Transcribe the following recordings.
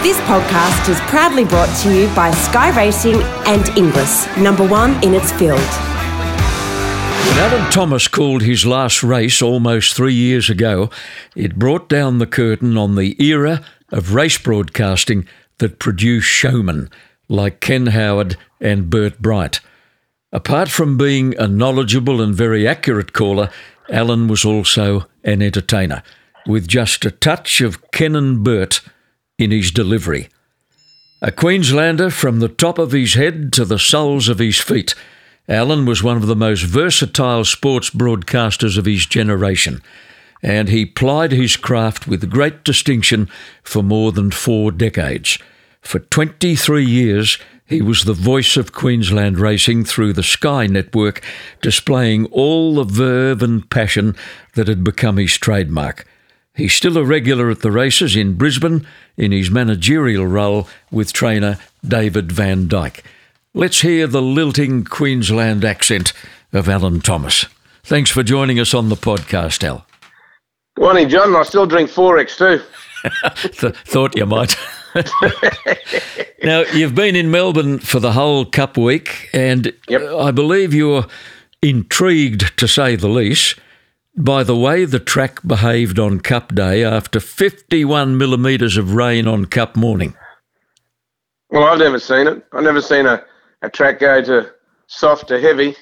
This podcast is proudly brought to you by Sky Racing and Inglis, number one in its field. When Alan Thomas called his last race almost three years ago, it brought down the curtain on the era of race broadcasting that produced showmen like Ken Howard and Bert Bright. Apart from being a knowledgeable and very accurate caller, Alan was also an entertainer, with just a touch of Ken and Bert in his delivery. A Queenslander from the top of his head to the soles of his feet, Alan was one of the most versatile sports broadcasters of his generation, and he plied his craft with great distinction for more than four decades. For 23 years, he was the voice of Queensland racing through the Sky Network, displaying all the verve and passion that had become his trademark. He's still a regular at the races in Brisbane in his managerial role with trainer David Van Dyke. Let's hear the lilting Queensland accent of Alan Thomas. Thanks for joining us on the podcast, Al. Good morning, John. I still drink XXXX too. Th- thought you might. now, you've been in Melbourne for the whole Cup week, and Yep. I believe you're intrigued, to say the least, by the way the track behaved on Cup Day after 51 millimetres of rain on Cup morning. Well, I've never seen it. I've never seen a, a track go to soft to heavy,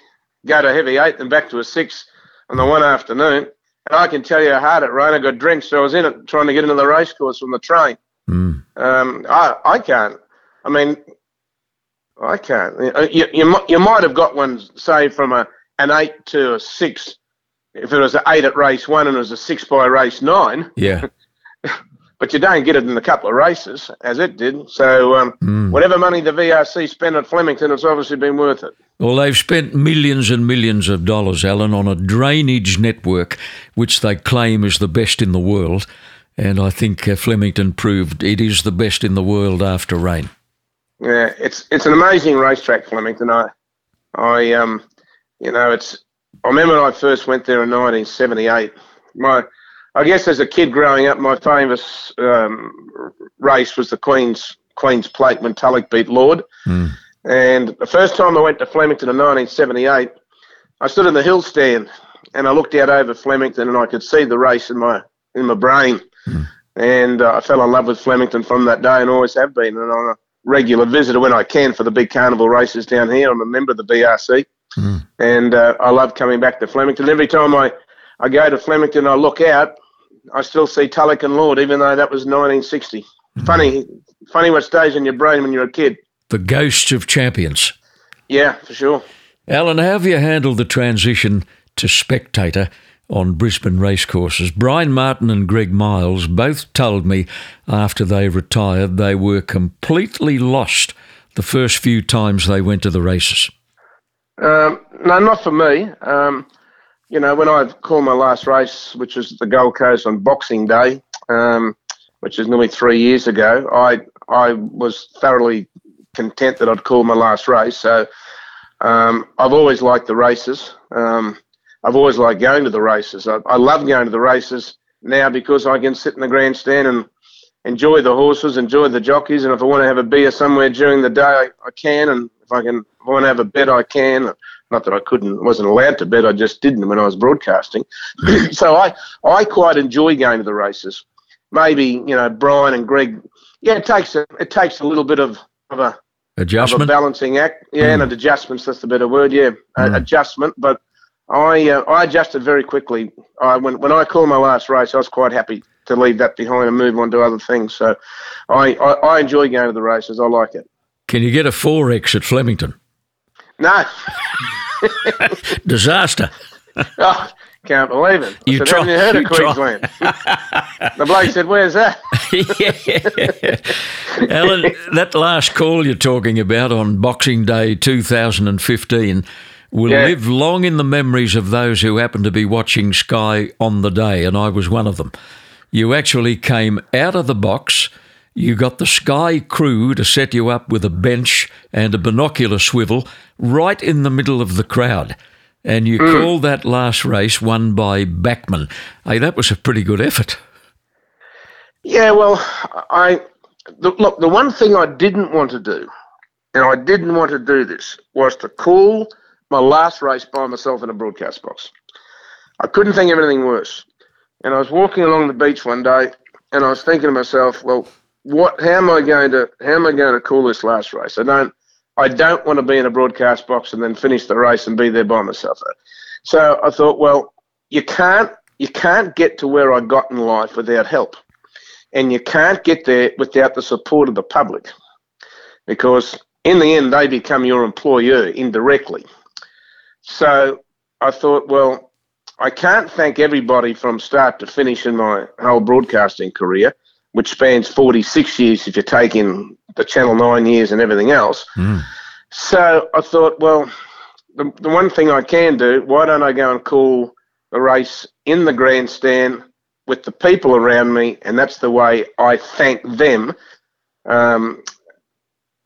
go to heavy eight, and back to a six on the one afternoon. And I can tell you how hard it rained. I got drenched. So I was in it trying to get into the racecourse from the train. Mm. Um, I, I can't. I mean, I can't. You, you, you might have got one, say, from a an eight to a six. If it was an eight at race one and it was a six by race nine, Yeah. but you don't get it in a couple of races as it did. So um, whatever money the VRC spent at Flemington, it's obviously been worth it. Well, they've spent millions and millions of dollars, Alan, on a drainage network which they claim is the best in the world. And I think uh, Flemington proved it is the best in the world after rain. Yeah, it's it's an amazing racetrack, Flemington. I, I um, you know, it's. I remember when I first went there in 1978. My, I guess as a kid growing up, my famous um, race was the Queen's Queen's Plate when Tulloch beat Lord. And the first time I went to Flemington in 1978, I stood in the hill stand and I looked out over Flemington and I could see the race in my in my brain. And uh, I fell in love with Flemington from that day and always have been. And I'm a regular visitor when I can for the big carnival races down here. I'm a member of the BRC. And uh, I love coming back to Flemington. Every time I, I go to Flemington, I look out, I still see Tulloch and Lord, even though that was 1960. Funny, funny what stays in your brain when you're a kid. The ghosts of champions. Yeah, for sure. Alan, how have you handled the transition to spectator on Brisbane racecourses? Brian Martin and Greg Miles both told me after they retired they were completely lost the first few times they went to the races. Um, no, not for me. Um, you know, when I called my last race, which was the Gold Coast on Boxing Day, um, which is nearly three years ago, I I was thoroughly content that I'd called my last race. So um, I've always liked the races. Um, I've always liked going to the races. I, I love going to the races now because I can sit in the grandstand and enjoy the horses, enjoy the jockeys, and if I want to have a beer somewhere during the day, I, I can, and if I can, if I want to have a bet, I can. Not that I couldn't, wasn't allowed to bet, I just didn't when I was broadcasting. so I, I quite enjoy going to the races. Maybe you know Brian and Greg. Yeah, it takes a, it takes a little bit of of a of a Adjustment? balancing act. Yeah, and adjustments. That's the better word. Yeah, a- adjustment. But I uh, I adjusted very quickly. I when when I called my last race, I was quite happy to leave that behind and move on to other things. So I I, I enjoy going to the races. I like it. Can you get a 4X at Flemington? No, Disaster. oh, can't believe it. I You said, try- haven't you heard you of. Queensland? the bloke said, "Where's that?" Alan, that last call you're talking about on Boxing Day 2015 will Yeah. live long in the memories of those who happened to be watching Sky on the day, and I was one of them. You actually came out of the box. You got the Sky crew to set you up with a bench and a binocular swivel right in the middle of the crowd. And you hmm. called that last race won by Backman. Hey, that was a pretty good effort. Yeah, well, I the, look, the one thing I didn't want to do, and I didn't want to do this, was to call my last race by myself in a broadcast box. I couldn't think of anything worse. And I was walking along the beach one day, and I was thinking to myself, well, what? How am I going to? How am I going to call this last race? I don't. I don't want to be in a broadcast box and then finish the race and be there by myself. So I thought, well, you can't you can't get to where I got in life without help. And you can't get there without the support of the public. Because in the end, they become your employer indirectly. So I thought, well, I can't thank everybody from start to finish in my whole broadcasting career, which spans 46 years if you take in the Channel 9 years and everything else. Mm. So I thought, well, the, the one thing I can do, why don't I go and call the race in the grandstand with the people around me, and that's the way I thank them um,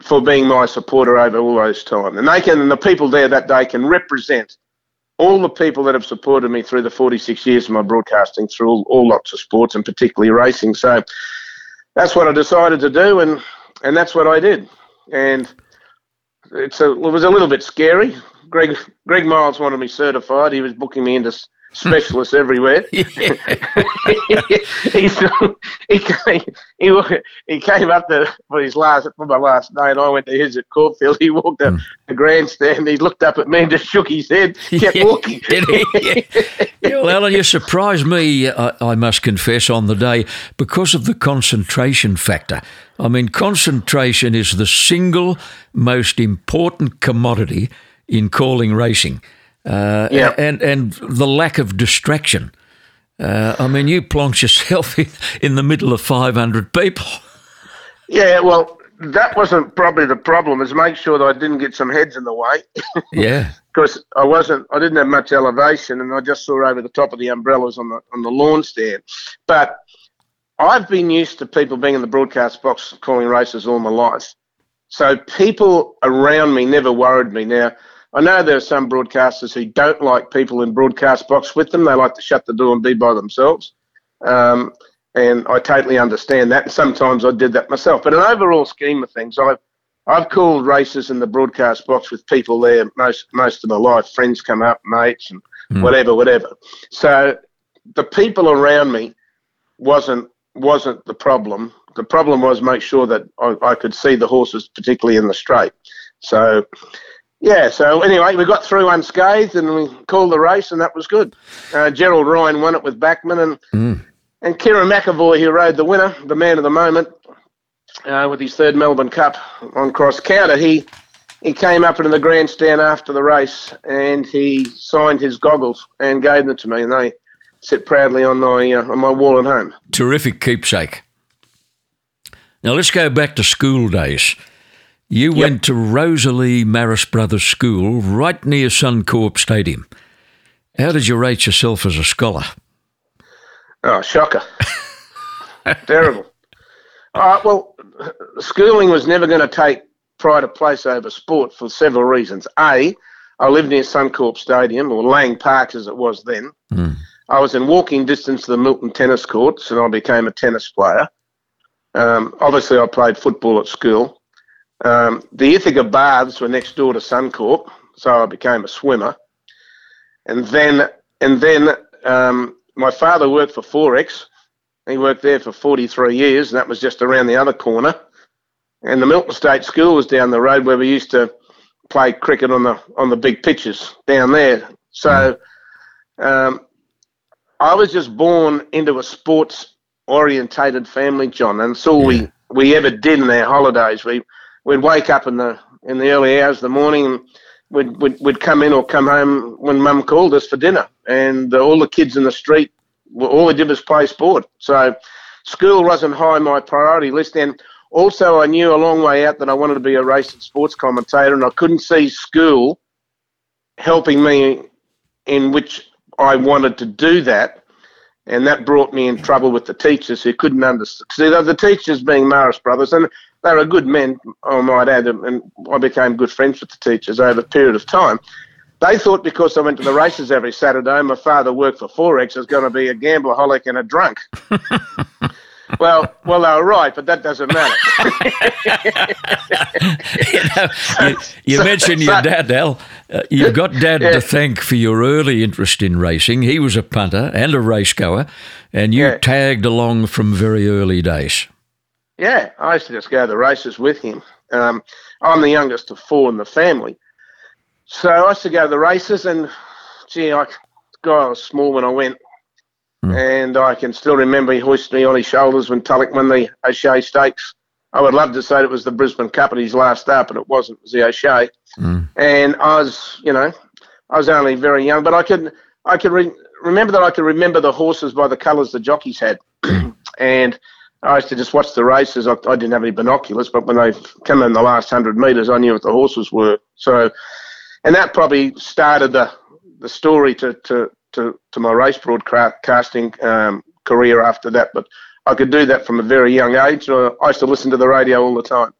for being my supporter over all those times. And they can, and the people there that day can represent all the people that have supported me through the 46 years of my broadcasting through all, all lots of sports and particularly racing. So that's what I decided to do, and and that's what I did. And it's a, it was a little bit scary. Greg Greg Miles wanted me certified. He was booking me into specialists everywhere. he, he, came, he, he came up to, for his last for my last night. I went to his at Caulfield. He walked up mm. the grandstand. He looked up at me and just shook his head. Kept yeah, walking. Did he? Yeah. yeah, well, Alan, you surprised me. I, I must confess on the day because of the concentration factor. I mean, concentration is the single most important commodity in calling racing uh, yeah. and and the lack of distraction. Uh, I mean, you plonk yourself in, in the middle of 500 people. Yeah, well, that wasn't probably the problem. Is make sure that I didn't get some heads in the way. yeah. Because I wasn't, I didn't have much elevation, and I just saw over the top of the umbrellas on the on the lawn stand. But I've been used to people being in the broadcast box calling races all my life, so people around me never worried me. Now I know there are some broadcasters who don't like people in broadcast box with them. They like to shut the door and be by themselves. Um, and I totally understand that. And sometimes I did that myself. But in overall scheme of things, I've I've called races in the broadcast box with people there most most of my life. Friends come up, mates, and mm. whatever, whatever. So the people around me wasn't wasn't the problem. The problem was make sure that I, I could see the horses, particularly in the straight. So yeah, so anyway, we got through unscathed and we called the race, and that was good. Uh, Gerald Ryan won it with Backman, and mm. and Kerrin McEvoy, who rode the winner, the man of the moment, uh, with his third Melbourne Cup on cross counter. He he came up into the grandstand after the race and he signed his goggles and gave them to me, and they sit proudly on my uh, on my wall at home. Terrific keepsake. Now let's go back to school days. You yep. went to Rosalie Marist Brothers School right near Suncorp Stadium. How did you rate yourself as a scholar? Oh, shocker. Terrible. Uh, well, schooling was never going to take pride of place over sport for several reasons. A, I lived near Suncorp Stadium, or Lang Park as it was then. Mm. I was in walking distance to the Milton tennis courts, and I became a tennis player. Um, obviously, I played football at school. Um, the Ithaca Baths were next door to Suncorp, so I became a swimmer. And then, and then um, my father worked for XXXX. He worked there for 43 years, and that was just around the other corner. And the Milton State School was down the road where we used to play cricket on the on the big pitches down there. So um, I was just born into a sports orientated family, John, and so yeah. we we ever did in our holidays. We we'd wake up in the in the early hours of the morning and we'd, we'd, we'd come in or come home when mum called us for dinner. And uh, all the kids in the street all we did was play sport. So school wasn't high on my priority list. And also I knew a long way out that I wanted to be a race and sports commentator and I couldn't see school helping me in which I wanted to do that. And that brought me in trouble with the teachers who couldn't understand. See, the teachers being Marist brothers, and they were good men, I might add, and I became good friends with the teachers over a period of time. They thought because I went to the races every Saturday, my father worked for XXXX, I was going to be a gambler, holic, and a drunk. well, well, they were right, but that doesn't matter. you, know, you, you so, mentioned your dad, Al. Uh, you've got Dad yeah. to thank for your early interest in racing. He was a punter and a racegoer, and you yeah. tagged along from very early days. Yeah, I used to just go to the races with him. Um, I'm the youngest of four in the family. So I used to go to the races, and gee, I, God, I was small when I went. Mm. And I can still remember he hoisted me on his shoulders when Tulloch won the O'Shea Stakes. I would love to say it was the Brisbane Cup at his last start, but it wasn't. It was the O'Shea. Mm. And I was, you know, I was only very young, but I could, I could re- remember that I could remember the horses by the colours the jockeys had. and I used to just watch the races. I, I, didn't have any binoculars, but when they come in the last hundred metres, I knew what the horses were. So, and that probably started the the story to to to, to my race broadcasting um, career after that. But I could do that from a very young age. I used to listen to the radio all the time.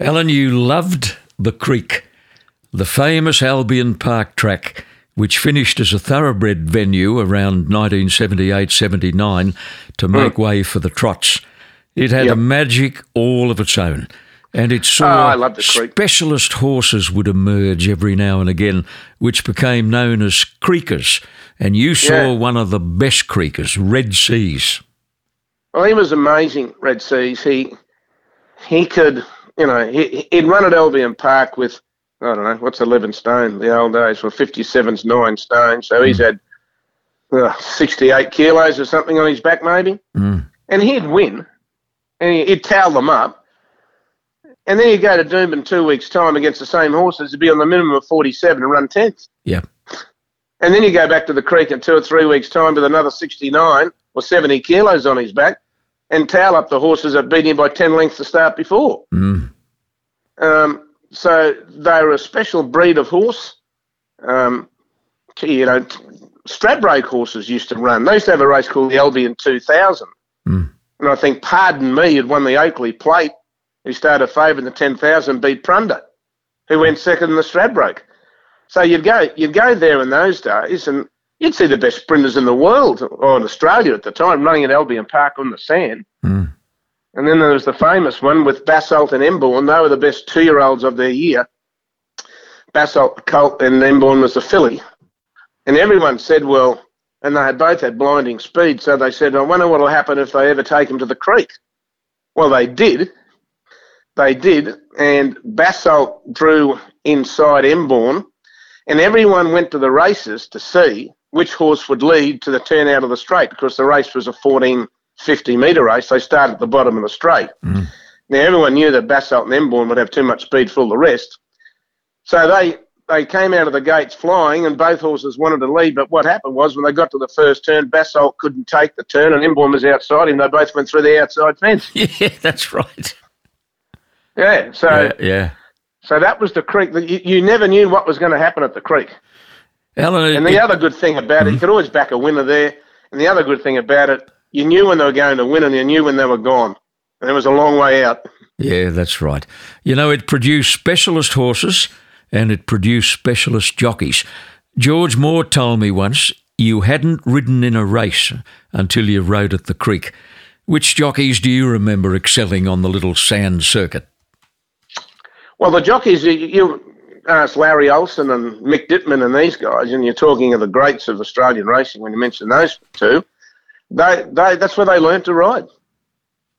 Alan, you loved the creek, the famous Albion Park track, which finished as a thoroughbred venue around 1978 79 to hmm. make mm. way for the trots. It had yep. a magic all of its own and it saw oh, specialist horses would emerge every now and again, which became known as creekers. And you saw yeah. one of the best creekers, Red Seas. Well, he was amazing, Red Seas. He he could, you know, he, he'd run at Albion Park with, I don't know, what's 11 stone? The old days were 57's 9 stone. So he's had uh, 68 kilos or something on his back, maybe. Mm. And he'd win. And he'd towel them up and then you go to Doomben two weeks' time against the same horses to be on the minimum of 47 and run 10th. Yeah. And then you go back to the creek in two or three weeks' time with another 69 or 70 kilos on his back and towel up the horses that beat him by 10 lengths to start before. Mm. Um, so they're a special breed of horse. Um, you know, Stradbroke horses used to run. They used to have a race called the Albion 2000. Mm. And I think Pardon Me had won the Oakleigh Plate He started favourite in the 10,000, beat Prunder, who went second in the Stradbroke. So you'd go, you'd go there in those days, and you'd see the best sprinters in the world, or in Australia at the time, running at Albion Park on the sand. Mm. And then there was the famous one with Basalt and Emborn. They were the best two-year-olds of their year. Basalt Colt and Emborn was a filly. And everyone said, well, and they had both had blinding speed, so they said, I wonder what will happen if they ever take him to the creek. Well, they did, they did, and Basalt drew inside Emborn, and everyone went to the races to see which horse would lead to the turn out of the straight because the race was a 1450 metre race. They started at the bottom of the straight. Mm. Now, everyone knew that Basalt and Emborn would have too much speed for all the rest. So they, they came out of the gates flying, and both horses wanted to lead. But what happened was when they got to the first turn, Basalt couldn't take the turn, and Emborn was outside him. They both went through the outside fence. Yeah, that's right. Yeah. So yeah. yeah. So that was the creek. You, you never knew what was going to happen at the creek. Alan, and the it, other good thing about mm-hmm. it, you could always back a winner there. And the other good thing about it, you knew when they were going to win and you knew when they were gone. And it was a long way out. Yeah, that's right. You know, it produced specialist horses and it produced specialist jockeys. George Moore told me once you hadn't ridden in a race until you rode at the creek. Which jockeys do you remember excelling on the little sand circuit? Well, the jockeys, you ask Larry Olsen and Mick Dittman and these guys, and you're talking of the greats of Australian racing when you mention those two. They, they, that's where they learned to ride.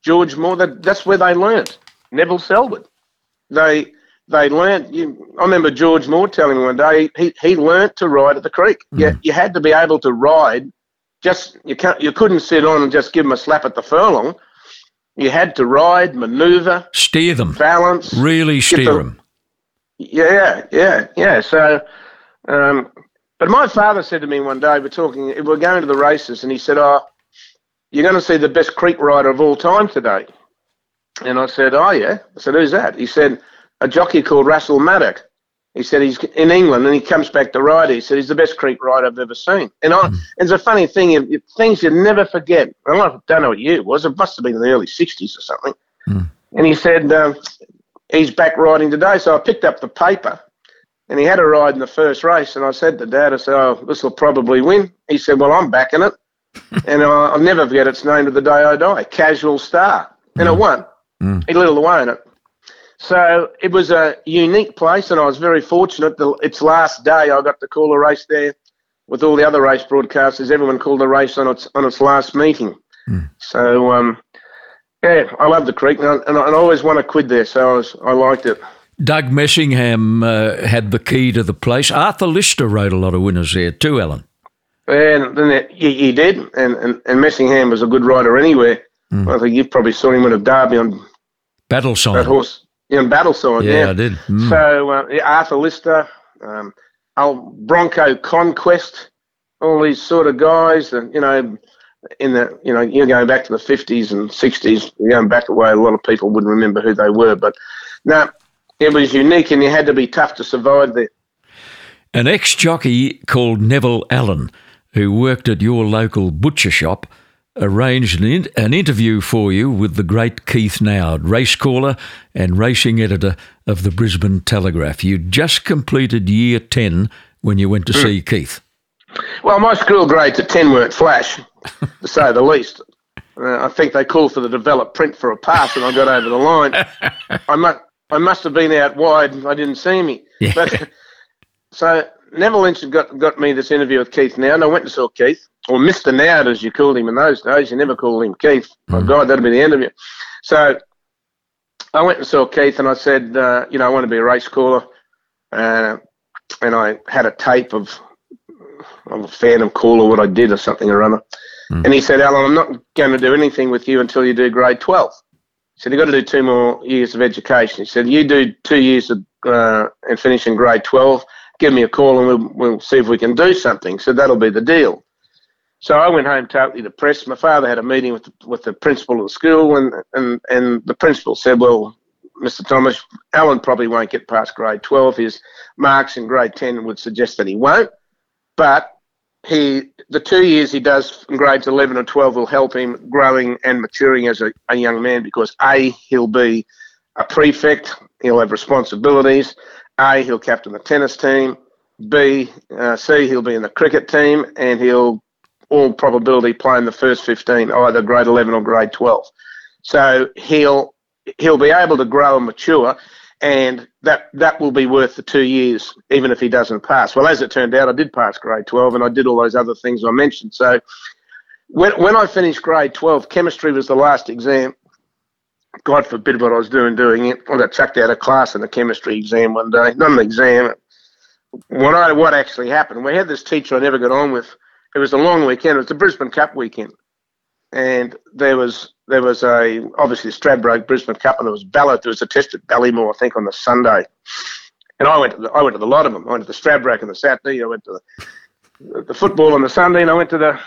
George Moore, that, that's where they learned. Neville Sellwood. They, they learned. You, I remember George Moore telling me one day he, he learned to ride at the creek. Mm. You, you had to be able to ride. Just you can't you couldn't sit on and just give them a slap at the furlong. You had to ride, manoeuvre, steer them, balance, really steer the, them. Yeah, yeah, yeah. So, um, but my father said to me one day, we're talking, we're going to the races, and he said, "Oh, you're going to see the best creek rider of all time today." And I said, "Oh yeah." I said, "Who's that?" He said, "A jockey called Russell Maddock." He said he's in England and he comes back to ride. He said he's the best creek rider I've ever seen. And I, mm. it's a funny thing, things you never forget. I don't know what year it was. It must have been in the early 60s or something. Mm. And he said um, he's back riding today. So I picked up the paper and he had a ride in the first race. And I said to Dad, I said, oh, this will probably win. He said, well, I'm backing it. And I'll, I'll never forget its name to the day I die, Casual Star, and it won. Mm. He let away in it. So it was a unique place, and I was very fortunate. The, its last day, I got to call a race there with all the other race broadcasters. Everyone called a race on its on its last meeting. Mm. So um, yeah, I love the creek, and I, and I always won a quid there, so I was I liked it. Doug Messingham uh, had the key to the place. Arthur Lister rode a lot of winners there too, Alan. And then he, he did, and, and, and Messingham was a good rider anywhere. Mm. I think you probably saw him with a derby on Battle sign. that horse, yeah, in battle sign. yeah, Yeah, I did. Mm. So uh, yeah, Arthur Lister, um, old Bronco Conquest, all these sort of guys, and you know, in the you know, you're going back to the 50s and 60s. You're going back a way. A lot of people wouldn't remember who they were, but no, it was unique, and you had to be tough to survive there. An ex jockey called Neville Allen, who worked at your local butcher shop, arranged an, in- an interview for you with the great Keith Noud, race caller and racing editor of the Brisbane Telegraph. You'd just completed year 10 when you went to see Keith. Well, my school grades at 10 weren't flash, to say the least. Uh, I think they called for the developed print for a pass, and I got over the line. I must, I must have been out wide. I didn't see me. Yeah. But so Neville Lynch had got got me this interview with Keith Noud, and I went and saw Keith, or Mister Noud as you called him in those days. You never called him Keith. My God, that'd be the end of you. So I went and saw Keith, and I said, uh, you know, I want to be a race caller, uh, and I had a tape of I'm a Phantom caller, what I did or something or other. And he said, Alan, I'm not going to do anything with you until you do grade 12. He said, you've got to do two more years of education. He said, you do two years of, uh, and finish in grade 12, give me a call and we'll, we'll see if we can do something. So that'll be the deal. So I went home totally depressed. My father had a meeting with the, with the principal of the school, and, and, and the principal said, Well, Mr. Thomas, Alan probably won't get past grade 12. His marks in grade 10 would suggest that he won't. But he, the two years he does in grades 11 and 12 will help him growing and maturing as a, a young man because A, he'll be a prefect, he'll have responsibilities. A, he'll captain the tennis team. B, uh, C, he'll be in the cricket team, and he'll, all probability, play in the first 15, either grade 11 or grade 12. So he'll he'll be able to grow and mature, and that that will be worth the two years, even if he doesn't pass. Well, as it turned out, I did pass grade 12, and I did all those other things I mentioned. So when when I finished grade 12, chemistry was the last exam. God forbid what I was doing doing it. I got chucked out of class in the chemistry exam one day. Not an exam. What I what actually happened? We had this teacher I never got on with. It was a long weekend. It was the Brisbane Cup weekend, and there was there was a obviously Stradbroke Brisbane Cup, and there was Ballot. There was a test at Ballymore, I think, on the Sunday. And I went to the, I went to the lot of them. I went to the Stradbroke on the Saturday. I went to the, the football on the Sunday, and I went to the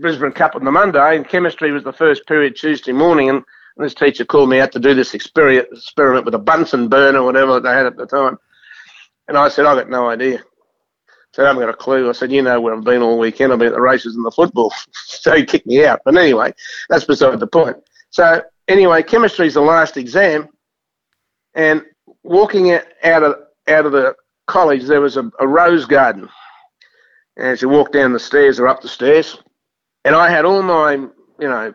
Brisbane Cup on the Monday. And chemistry was the first period Tuesday morning, and this teacher called me out to do this experiment, with a Bunsen burner whatever they had at the time. And I said, I got no idea. I said, I haven't got a clue. I said, you know where I've been all weekend. I've been at the races and the football. so he kicked me out. But anyway, that's beside the point. So anyway, chemistry is the last exam. And walking out out of, out of the college, there was a, a rose garden. And as you walk down the stairs or up the stairs, and I had all my, you know,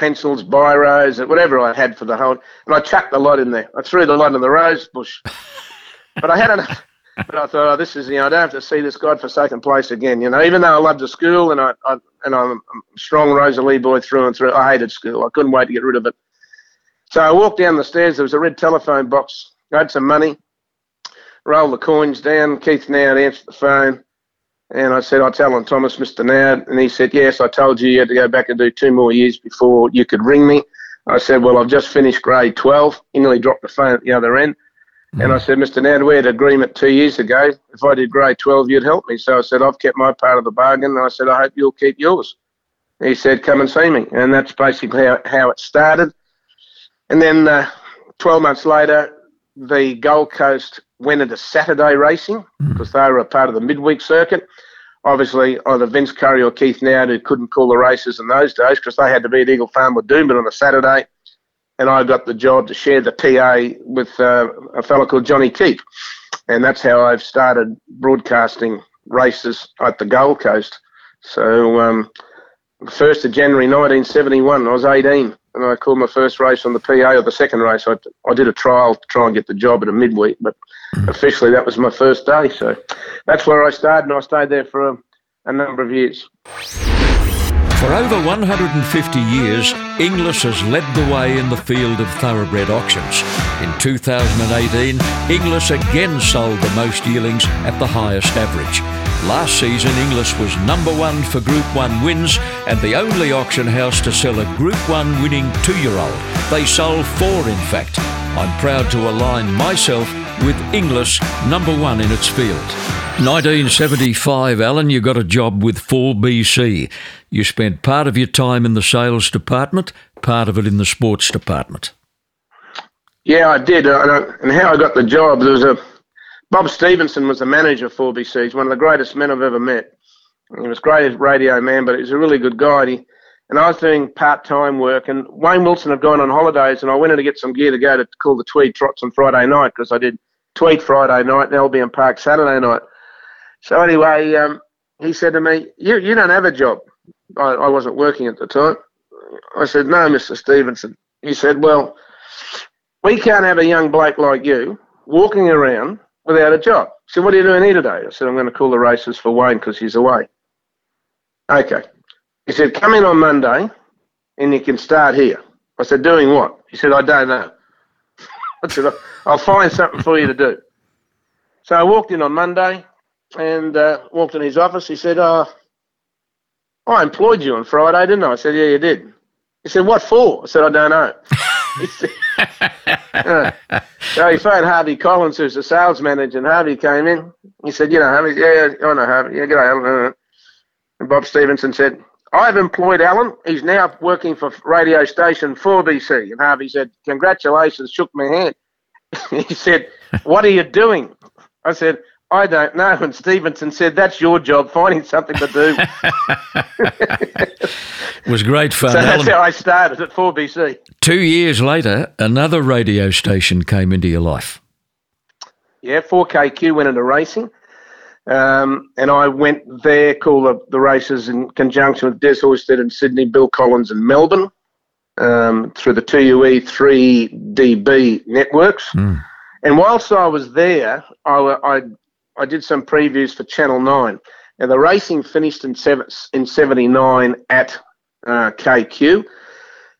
pencils, biros, and whatever I had for the whole, and I chucked the lot in there. I threw the lot in the rose bush. but I had enough. But I thought, oh, this is, you know, I don't have to see this godforsaken place again. You know, even though I loved the school and I, I and I'm a strong Rosalie boy through and through, I hated school. I couldn't wait to get rid of it. So I walked down the stairs. There was a red telephone box. I had some money. Rolled the coins down. Keith Noud answered the phone. And I said, I tell him, Thomas, Mr. Noud. And he said, Yes, I told you you had to go back and do two more years before you could ring me. I said, Well, I've just finished grade 12. He nearly dropped the phone at the other end. And I said, Mr. Noud, we had an agreement two years ago. If I did grade 12, you'd help me. So I said, I've kept my part of the bargain. And I said, I hope you'll keep yours. He said, Come and see me. And that's basically how, how it started. And then uh, 12 months later, the Gold Coast went into Saturday racing because they were a part of the midweek circuit. Obviously, either Vince Curry or Keith Noud, who couldn't call the races in those days because they had to be at Eagle Farm with Doomben on a Saturday. And I got the job to share the PA with uh, a fellow called Johnny Keep. And that's how I've started broadcasting races at the Gold Coast. So um, 1st of January 1971. I was 18 and I called my first race on the PA or the second race. I, I did a trial to try and get the job at a midweek, but mm. officially that was my first day. So that's where I started and I stayed there for a, a number of years. For over 150 years, Inglis has led the way in the field of thoroughbred auctions. In 2018, Inglis again sold the most yearlings at the highest average. Last season, Inglis was number one for Group 1 wins and the only auction house to sell a Group 1 winning two year old. They sold four, in fact. I'm proud to align myself with Inglis, number one in its field. 1975, Alan, you got a job with 4BC. You spent part of your time in the sales department, part of it in the sports department. Yeah, I did. And how I got the job, there was a Bob Stevenson was the manager for 4BC. He's one of the greatest men I've ever met. He was great radio man, but he's a really good guy. He, and I was doing part-time work, and Wayne Wilson had gone on holidays, and I went in to get some gear to go to call the Tweed Trots on Friday night because I did Tweed Friday night and Albion Park Saturday night. So anyway, um, he said to me, "You you don't have a job." I, I wasn't working at the time. I said, "No, Mr. Stevenson." He said, "Well, we can't have a young bloke like you walking around without a job." Said, "What are you doing here today?" I said, "I'm going to call the races for Wayne because he's away." Okay. He said, "Come in on Monday, and you can start here." I said, "Doing what?" He said, "I don't know." I said, "I'll find something for you to do." So I walked in on Monday and uh, walked in his office. He said, uh, I employed you on Friday, didn't I? I said, Yeah, you did. He said, What for? I said, I don't know. so he phoned Harvey Collins, who's the sales manager, and Harvey came in. He said, You know, Harvey, yeah, I know Harvey. Yeah, good day, Alan. And Bob Stevenson said, I've employed Alan. He's now working for radio station 4BC. And Harvey said, Congratulations, shook my hand. he said, What are you doing? I said, I don't know. And Stevenson said, That's your job, finding something to do. it was great fun. So that's Alan, how I started at 4BC. Two years later, another radio station came into your life. Yeah, 4KQ went into racing. Um, and I went there, called the, the, races in conjunction with Des Hoysted in Sydney, Bill Collins in Melbourne, um, through the 2UE 3DB networks. Mm. And whilst I was there, I, I I did some previews for Channel 9. And the racing finished in, seven, in 79 at uh, KQ.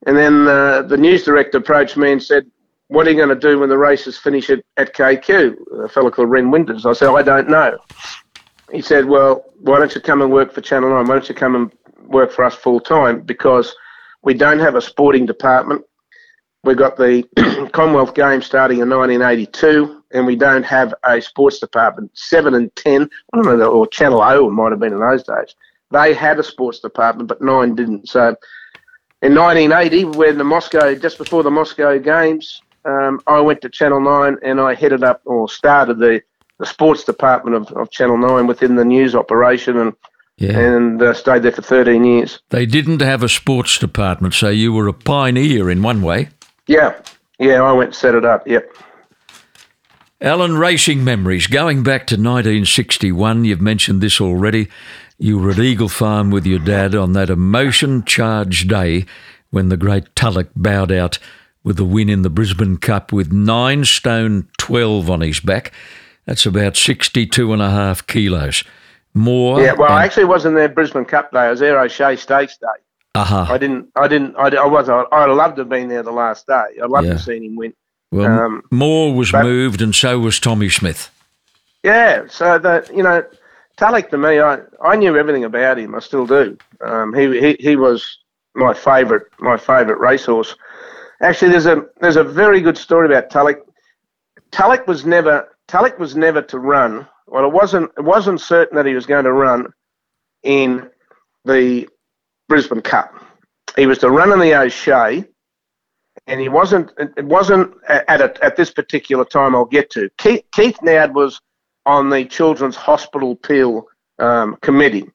And then uh, the news director approached me and said, What are you going to do when the races finish at, at KQ? A fellow called Ren Winters. I said, I don't know. He said, Well, why don't you come and work for Channel 9? Why don't you come and work for us full time? Because we don't have a sporting department. We've got the Commonwealth Games starting in 1982 and we don't have a sports department. Seven and ten, I don't know, or Channel O it might have been in those days. They had a sports department, but nine didn't. So in 1980, when the Moscow, just before the Moscow Games, um, I went to Channel 9 and I headed up or started the, the sports department of, of Channel 9 within the news operation and yeah. and uh, stayed there for 13 years. They didn't have a sports department, so you were a pioneer in one way. Yeah, yeah, I went and set it up, yep. Alan, racing memories. Going back to 1961, you've mentioned this already. You were at Eagle Farm with your dad on that emotion charged day when the great Tulloch bowed out with the win in the Brisbane Cup with nine stone 12 on his back. That's about 62 and a half kilos. More. Yeah, well, I actually wasn't there Brisbane Cup day. I was there O'Shea Stakes day. Uh-huh. I didn't, I didn't, I, I was, I'd, I'd love to have been there the last day. I'd love yeah. to have seen him win. Well, um, Moore was but, moved, and so was Tommy Smith. Yeah, so that you know, Tulloch to me, I, I knew everything about him. I still do. Um, he, he he was my favourite my favourite racehorse. Actually, there's a there's a very good story about Tulloch. Tulloch was never Tulloch was never to run. Well, it wasn't it wasn't certain that he was going to run in the Brisbane Cup. He was to run in the O'Shea and he wasn't. It wasn't at a, at this particular time. I'll get to Keith, Keith Noud was on the Children's Hospital Appeal um, committee,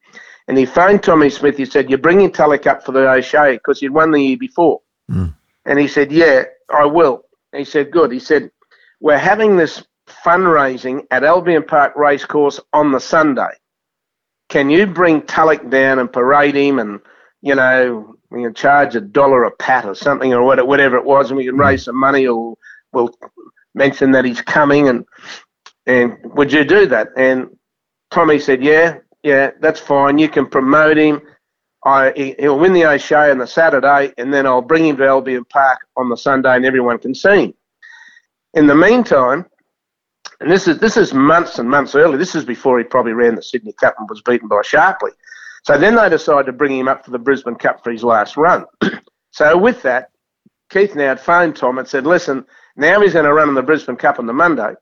and he phoned Tommy Smith. He said, "You're bringing Tulloch up for the O'Shea because he'd won the year before," mm. and he said, "Yeah, I will." And he said, "Good." He said, "We're having this fundraising at Albion Park Racecourse on the Sunday. Can you bring Tulloch down and parade him and?" you know, we can charge a dollar a pat or something or whatever it was, and we can hmm. raise some money or we'll mention that he's coming and and would you do that? And Tommy said, yeah, yeah, that's fine. You can promote him. I, he'll win the O'Shea on the Saturday, and then I'll bring him to Albion Park on the Sunday, and everyone can see him. In the meantime, and this is this is months and months early. This is before he probably ran the Sydney Cup and was beaten by Sharpley. So then they decided to bring him up for the Brisbane Cup for his last run. so with that, Keith Noud had phoned Tom and said, "Listen, now he's going to run in the Brisbane Cup on the Monday.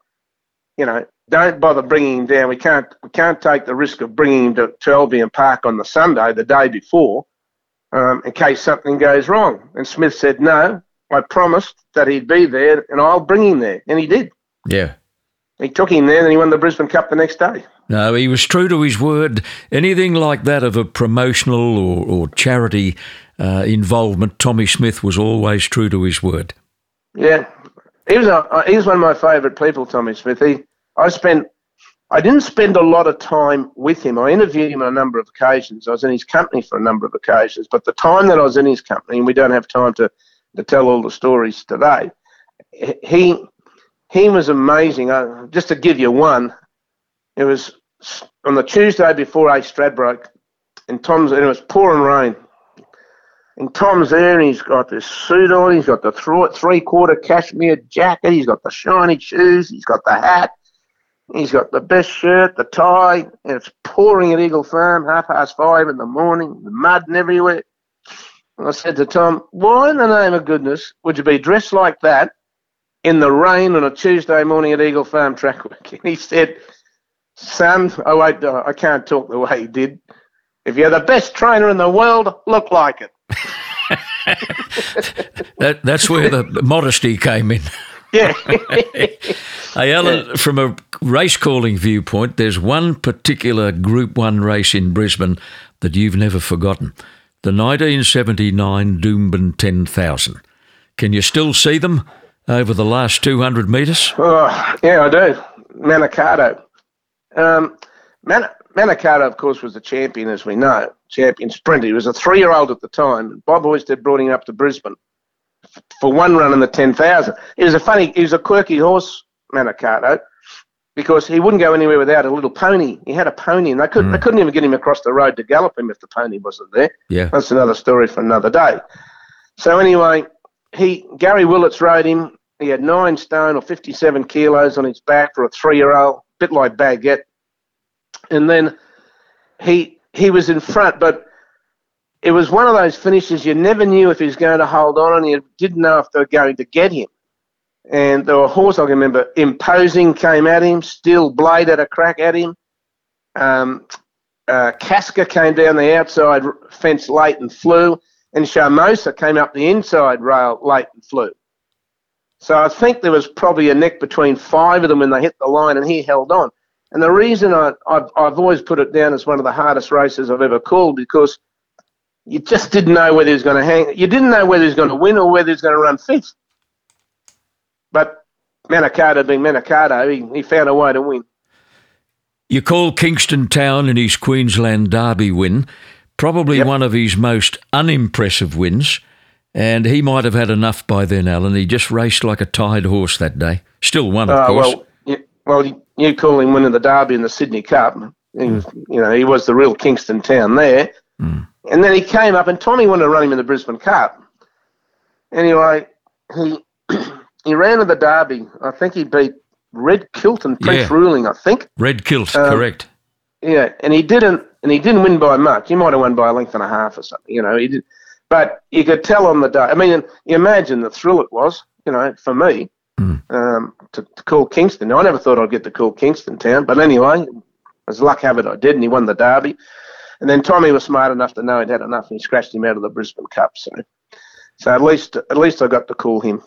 You know, don't bother bringing him down. We can't we can't take the risk of bringing him to, to Albion Park on the Sunday, the day before, um, in case something goes wrong." And Smith said, "No, I promised that he'd be there, and I'll bring him there," and he did. Yeah. He took him there, and he won the Brisbane Cup the next day. No, he was true to his word. Anything like that of a promotional or, or charity uh, involvement, Tommy Smith was always true to his word. Yeah, he was a, he was one of my favourite people, Tommy Smith. He, I spent, I didn't spend a lot of time with him. I interviewed him on a number of occasions. I was in his company for a number of occasions, but the time that I was in his company, and we don't have time to, to tell all the stories today, he he was amazing. Uh, just to give you one, it was on the Tuesday before A Stradbroke, and Tom's and it was pouring rain. And Tom's there, and he's got this suit on. He's got the three quarter cashmere jacket. He's got the shiny shoes. He's got the hat. He's got the best shirt, the tie, and it's pouring at Eagle Farm, half past five in the morning, the mud and everywhere. And I said to Tom, why in the name of goodness would you be dressed like that in the rain on a Tuesday morning at Eagle Farm Trackwork? And he said, son, oh, I won't, I can't talk the way he did. If you're the best trainer in the world, look like it. that, that's where the modesty came in. Yeah. hey, Alan, yeah. from a race calling viewpoint, there's one particular Group 1 race in Brisbane that you've never forgotten the 1979 Doomben 10,000. Can you still see them over the last 200 metres? Oh, yeah, I do. Manikato. Um, Man- of course, was the champion, as we know, champion sprinter. He was a three year old at the time. Bob Hoysted brought him up to Brisbane for one run in the 10,000. He was a funny, he was a quirky horse, Manikato, because he wouldn't go anywhere without a little pony. He had a pony, and they, couldn't, mm. they couldn't even get him across the road to gallop him if the pony wasn't there. Yeah. That's another story for another day. So, anyway, he Gary Willetts rode him. He had nine stone or 57 kilos on his back for a three year old, bit like Baguette and then he he was in front, but it was one of those finishes you never knew if he was going to hold on, and you didn't know if they were going to get him. And there were horse I can remember imposing came at him, Steel Blade had a crack at him. Um, uh, Casca came down the outside fence late and flew, and Sharmosa came up the inside rail late and flew. So I think there was probably a neck between five of them when they hit the line, and he held on. And the reason I, I've, I've always put it down as one of the hardest races I've ever called because you just didn't know whether he was going to hang. You didn't know whether he was going to win or whether he was going to run fifth. But Manikato being Manikato, he, he found a way to win. You call Kingston Town in his Queensland Derby win probably yep. one of his most unimpressive wins, and he might have had enough by then, Alan. He just raced like a tired horse that day. Still won, of uh, course. Well, yeah, well, you call him winning the Derby and the Sydney Cup. He was, you know, he was the real Kingston town there. Mm. And then he came up, and Tommy wanted to run him in the Brisbane Cup. Anyway, he he ran in the Derby. I think he beat Red Kilt and Prince yeah. Ruling. I think Red Kilt, um, correct. Yeah, and he didn't, and he didn't win by much. He might have won by a length and a half or something. You know, he did, but you could tell on the day. I mean, you imagine the thrill it was. You know, for me, mm. um, to, to, call Kingston. Now, I never thought I'd get to call Kingston Town, but anyway, as luck have it, I did, and he won the Derby. And then Tommy was smart enough to know he'd had enough, and he scratched him out of the Brisbane Cup. So, so at least at least I got to call him.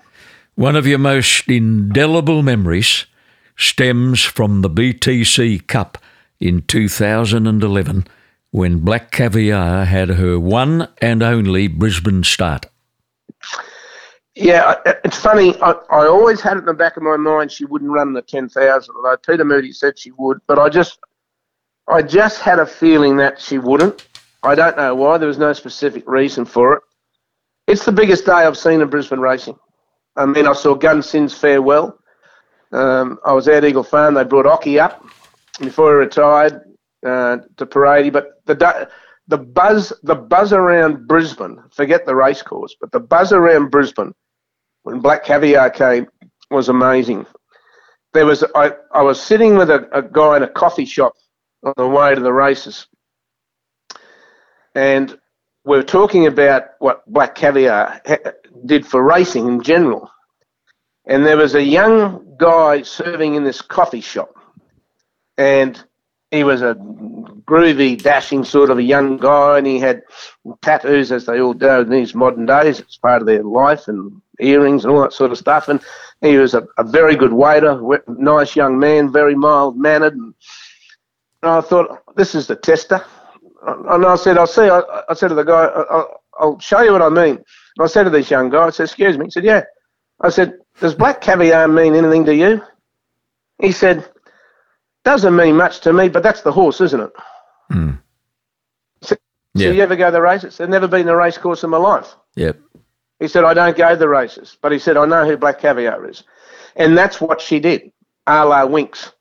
One of your most indelible memories stems from the BTC Cup in 2011 when Black Caviar had her one and only Brisbane start. Yeah, it's funny. I, I always had it in the back of my mind she wouldn't run the ten thousand. Although Peter Moody said she would, but I just, I just had a feeling that she wouldn't. I don't know why. There was no specific reason for it. It's the biggest day I've seen in Brisbane racing. I mean, I saw Gunsynd's farewell. Um, I was at Eagle Farm. They brought Ocky up before he retired uh, to parade. But the the buzz the buzz around Brisbane, forget the racecourse, but the buzz around Brisbane when Black Caviar came was amazing. There was I, I was sitting with a, a guy in a coffee shop on the way to the races, and we are talking about what Black Caviar did for racing in general. And there was a young guy serving in this coffee shop, and he was a groovy, dashing sort of a young guy, and he had tattoos, as they all do in these modern days. It's part of their life, and earrings and all that sort of stuff. And he was a, a very good waiter, nice young man, very mild mannered. And I thought, this is the tester. And I said, I'll see. I, I said to the guy, I'll, I'll, show you what I mean. And I said to this young guy, I said, excuse me. He said, yeah. I said, does black caviar mean anything to you? He said, doesn't mean much to me, but that's the horse, isn't it? Mm. So, yeah. so you ever go to the races? I've never been to a race course in my life. Yep. He said, I don't go to the races. But he said, I know who Black Caviar is. And that's what she did, a la Winx.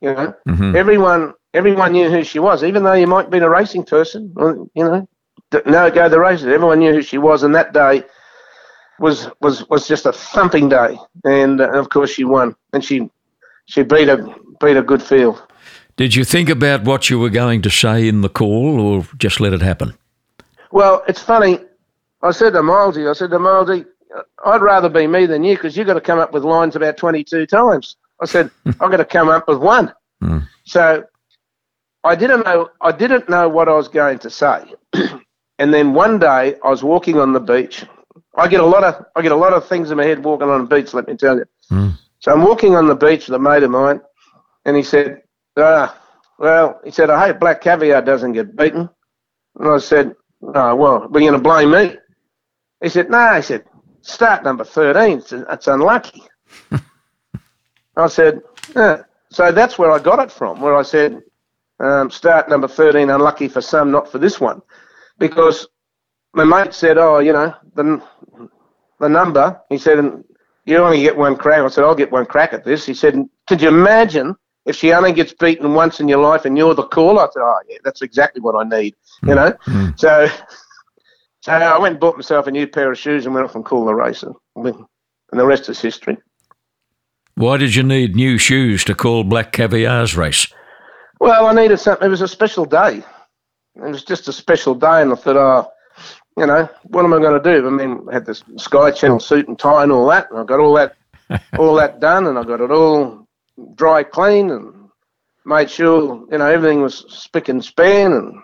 You know, mm-hmm. everyone everyone knew who she was, even though you might be a racing person, you know, no go to the races. Everyone knew who she was, and that day was was was just a thumping day. And uh, of course, she won, and she she beat a beat a good field. Did you think about what you were going to say in the call, or just let it happen? Well, it's funny. I said to Milesy, I said to Milesy, I'd rather be me than you because you've got to come up with lines about 22 times. I said, I've got to come up with one. Mm. So I didn't know I didn't know what I was going to say. and then one day I was walking on the beach. I get a lot of I get a lot of things in my head walking on the beach, let me tell you. Mm. So I'm walking on the beach with a mate of mine and he said, Ah, well, he said, I hope black caviar doesn't get beaten. And I said, Oh, well, we're gonna blame me. He said, No, he said, start number thirteen, it's, it's unlucky. I said, yeah. So that's where I got it from, where I said, um, start number 13, unlucky for some, not for this one. Because my mate said, oh, you know, the, the number, he said, you only get one crack. I said, I'll get one crack at this. He said, could you imagine if she only gets beaten once in your life and you're the caller? I said, oh, yeah, that's exactly what I need, you know? Mm. So, so I went and bought myself a new pair of shoes and went off and called the race. And, and the rest is history. Why did you need new shoes to call Black Caviar's race? Well, I needed something. It was a special day. It was just a special day, and I thought, oh, you know, what am I going to do? I mean, I had this Sky Channel suit and tie and all that, and I got all that, all that done, and I got it all dry clean, and made sure you know everything was spick and span, and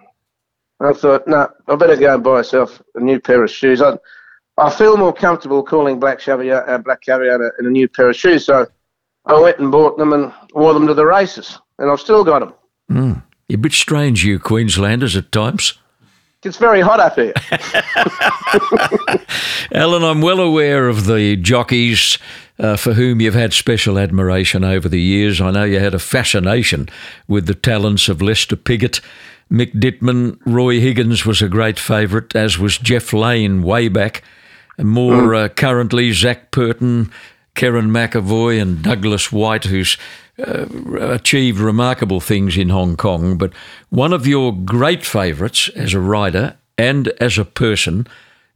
I thought, no, I better go and buy myself a new pair of shoes. I, I feel more comfortable calling black caviar, uh, black caviar in a new pair of shoes, so I went and bought them and wore them to the races, and I've still got them. Mm. You're a bit strange, you Queenslanders, at times. It's very hot up here. Alan, I'm well aware of the jockeys uh, for whom you've had special admiration over the years. I know you had a fascination with the talents of Lester Piggott. Mick Dittman, Roy Higgins was a great favourite, as was Geoff Lane way back. And more mm. uh, currently, Zac Purton, Kerrin McEvoy, and Douglas Whyte, who's uh, achieved remarkable things in Hong Kong, but one of your great favourites as a rider and as a person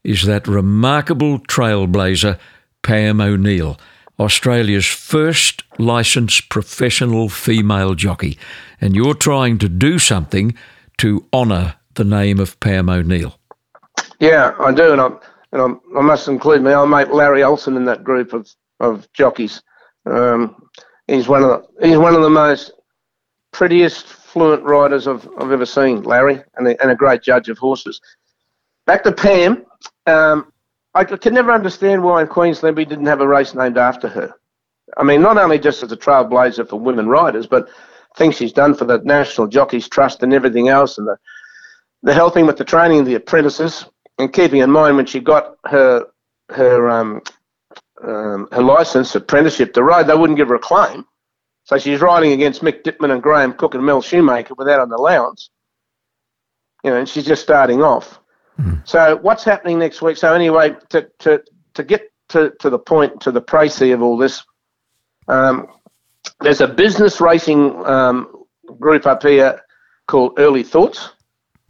is that remarkable trailblazer, Pam O'Neill, Australia's first licensed professional female jockey. And you're trying to do something to honour the name of Pam O'Neill. Yeah, I do, and, i and i i must include my old mate Larry Olsen in that group of, of jockeys. Um, he's one of the he's one of the most prettiest fluent riders I've, I've ever seen, Larry, and a, and a great judge of horses. Back to Pam, um, I can never understand why in Queensland we didn't have a race named after her. I mean, not only just as a trailblazer for women riders, but things she's done for the National Jockeys Trust and everything else, and the, the helping with the training of the apprentices, and keeping in mind when she got her her um, um, her license, apprenticeship to ride, they wouldn't give her a claim. So she's riding against Mick Dittman and Graham Cook and Mel Schumacher without an allowance. you know, and she's just starting off. Mm. So what's happening next week? So anyway, to to to get to, to the point, to the précis of all this, um, there's a business racing um, group up here called Early Thoughts,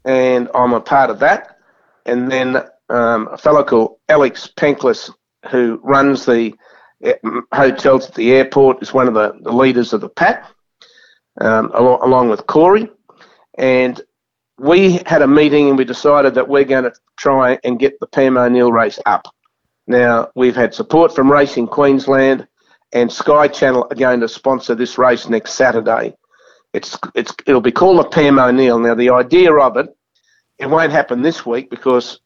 and I'm a part of that. And then um, a fellow called Alex Penklis, who runs the eh, hotels at the airport, is one of the, the leaders of the PAT, um, along, along with Corey. And we had a meeting and we decided that we're going to try and get the Pam O'Neill race up. Now, we've had support from Racing Queensland and Sky Channel are going to sponsor this race next Saturday. It's, it's, it'll be called the Pam O'Neill. Now, the idea of it, it won't happen this week because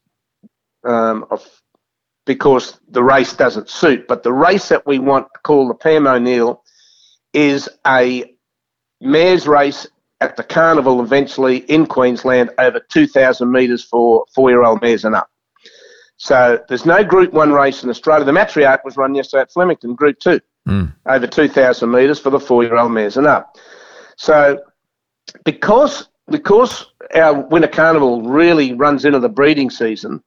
um, of, because the race doesn't suit. But the race that we want called the Pam O'Neill is a mares race at the carnival eventually in Queensland over 2,000 metres for four-year-old mares and up. So there's no Group 1 race in Australia. The Matriarch was run yesterday at Flemington, Group 2, mm. over 2,000 metres for the four-year-old mares and up. So because because our winter carnival really runs into the breeding season,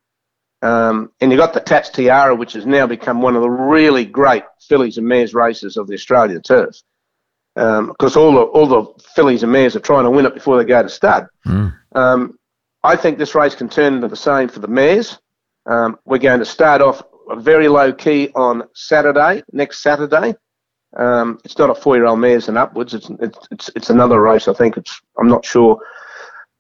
um, and you've got the Tats Tiara, which has now become one of the really great fillies and mares races of the Australian turf. Because um, all the all the fillies and mares are trying to win it before they go to stud. Mm. Um, I think this race can turn into the same for the mares. Um, we're going to start off very low key on Saturday, next Saturday. Um, it's not a four-year-old mares and upwards. It's, it's it's it's another race. I think it's. I'm not sure.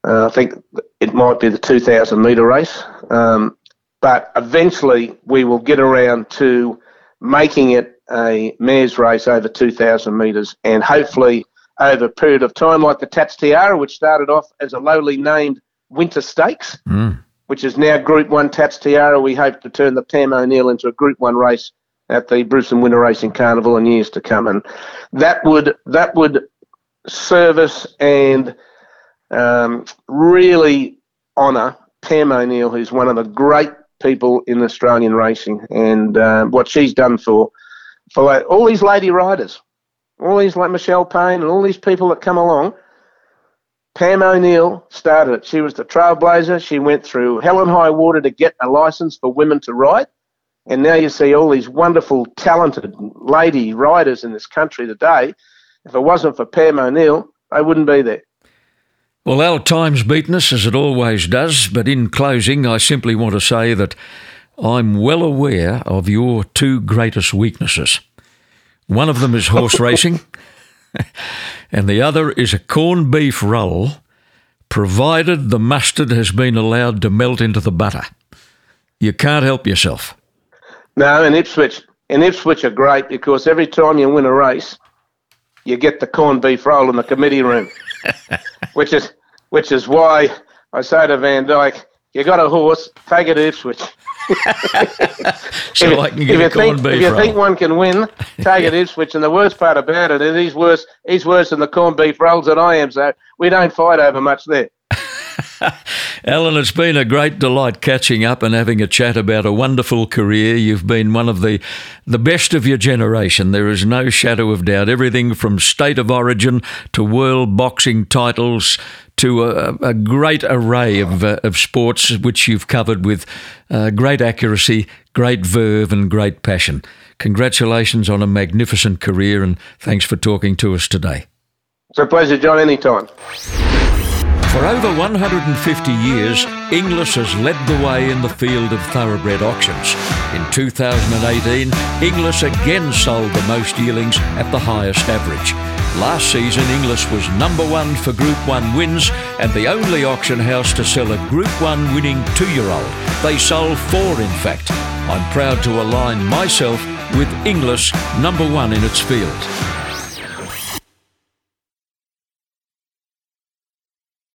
Uh, I think it might be the 2,000 metre race. Um, but eventually we will get around to making it a mares race over 2,000 metres and hopefully over a period of time like the Tats Tiara, which started off as a lowly named Winter Stakes, mm. which is now Group 1 Tats Tiara. We hope to turn the Pam O'Neill into a Group 1 race at the Brisbane Winter Racing Carnival in years to come. And that would, that would service and um, really honour Pam O'Neill, who's one of the great people in Australian racing, and uh, what she's done for for like, all these lady riders, all these like Michelle Payne and all these people that come along. Pam O'Neill started it. She was the trailblazer. She went through hell and high water to get a license for women to ride. And now you see all these wonderful, talented lady riders in this country today. If it wasn't for Pam O'Neill, they wouldn't be there. Well, our time's beaten us, as it always does, but in closing, I simply want to say that I'm well aware of your two greatest weaknesses. One of them is horse racing, and the other is a corned beef roll, provided the mustard has been allowed to melt into the butter. You can't help yourself. No, and Ipswich, and Ipswich are great because every time you win a race, you get the corned beef roll in the committee room, which is which is why I say to Van Dyke, you got a horse, take it to Ipswich. so if, I can get if a corned think, beef If you roll. think one can win, take it Ipswich. And the worst part about it is he's worse, he's worse than the corned beef rolls than I am, so we don't fight over much there. Alan, it's been a great delight catching up and having a chat about a wonderful career. You've been one of the, the best of your generation. There is no shadow of doubt. Everything from state of origin to world boxing titles to a, a great array of, uh, of sports which you've covered with uh, great accuracy, great verve, and great passion. Congratulations on a magnificent career, and thanks for talking to us today. It's a pleasure, John, anytime. For over 150 years, Inglis has led the way in the field of thoroughbred auctions. In 2018, Inglis again sold the most yearlings at the highest average. Last season, Inglis was number one for Group 1 wins and the only auction house to sell a Group 1 winning two year old. They sold four, in fact. I'm proud to align myself with Inglis, number one in its field.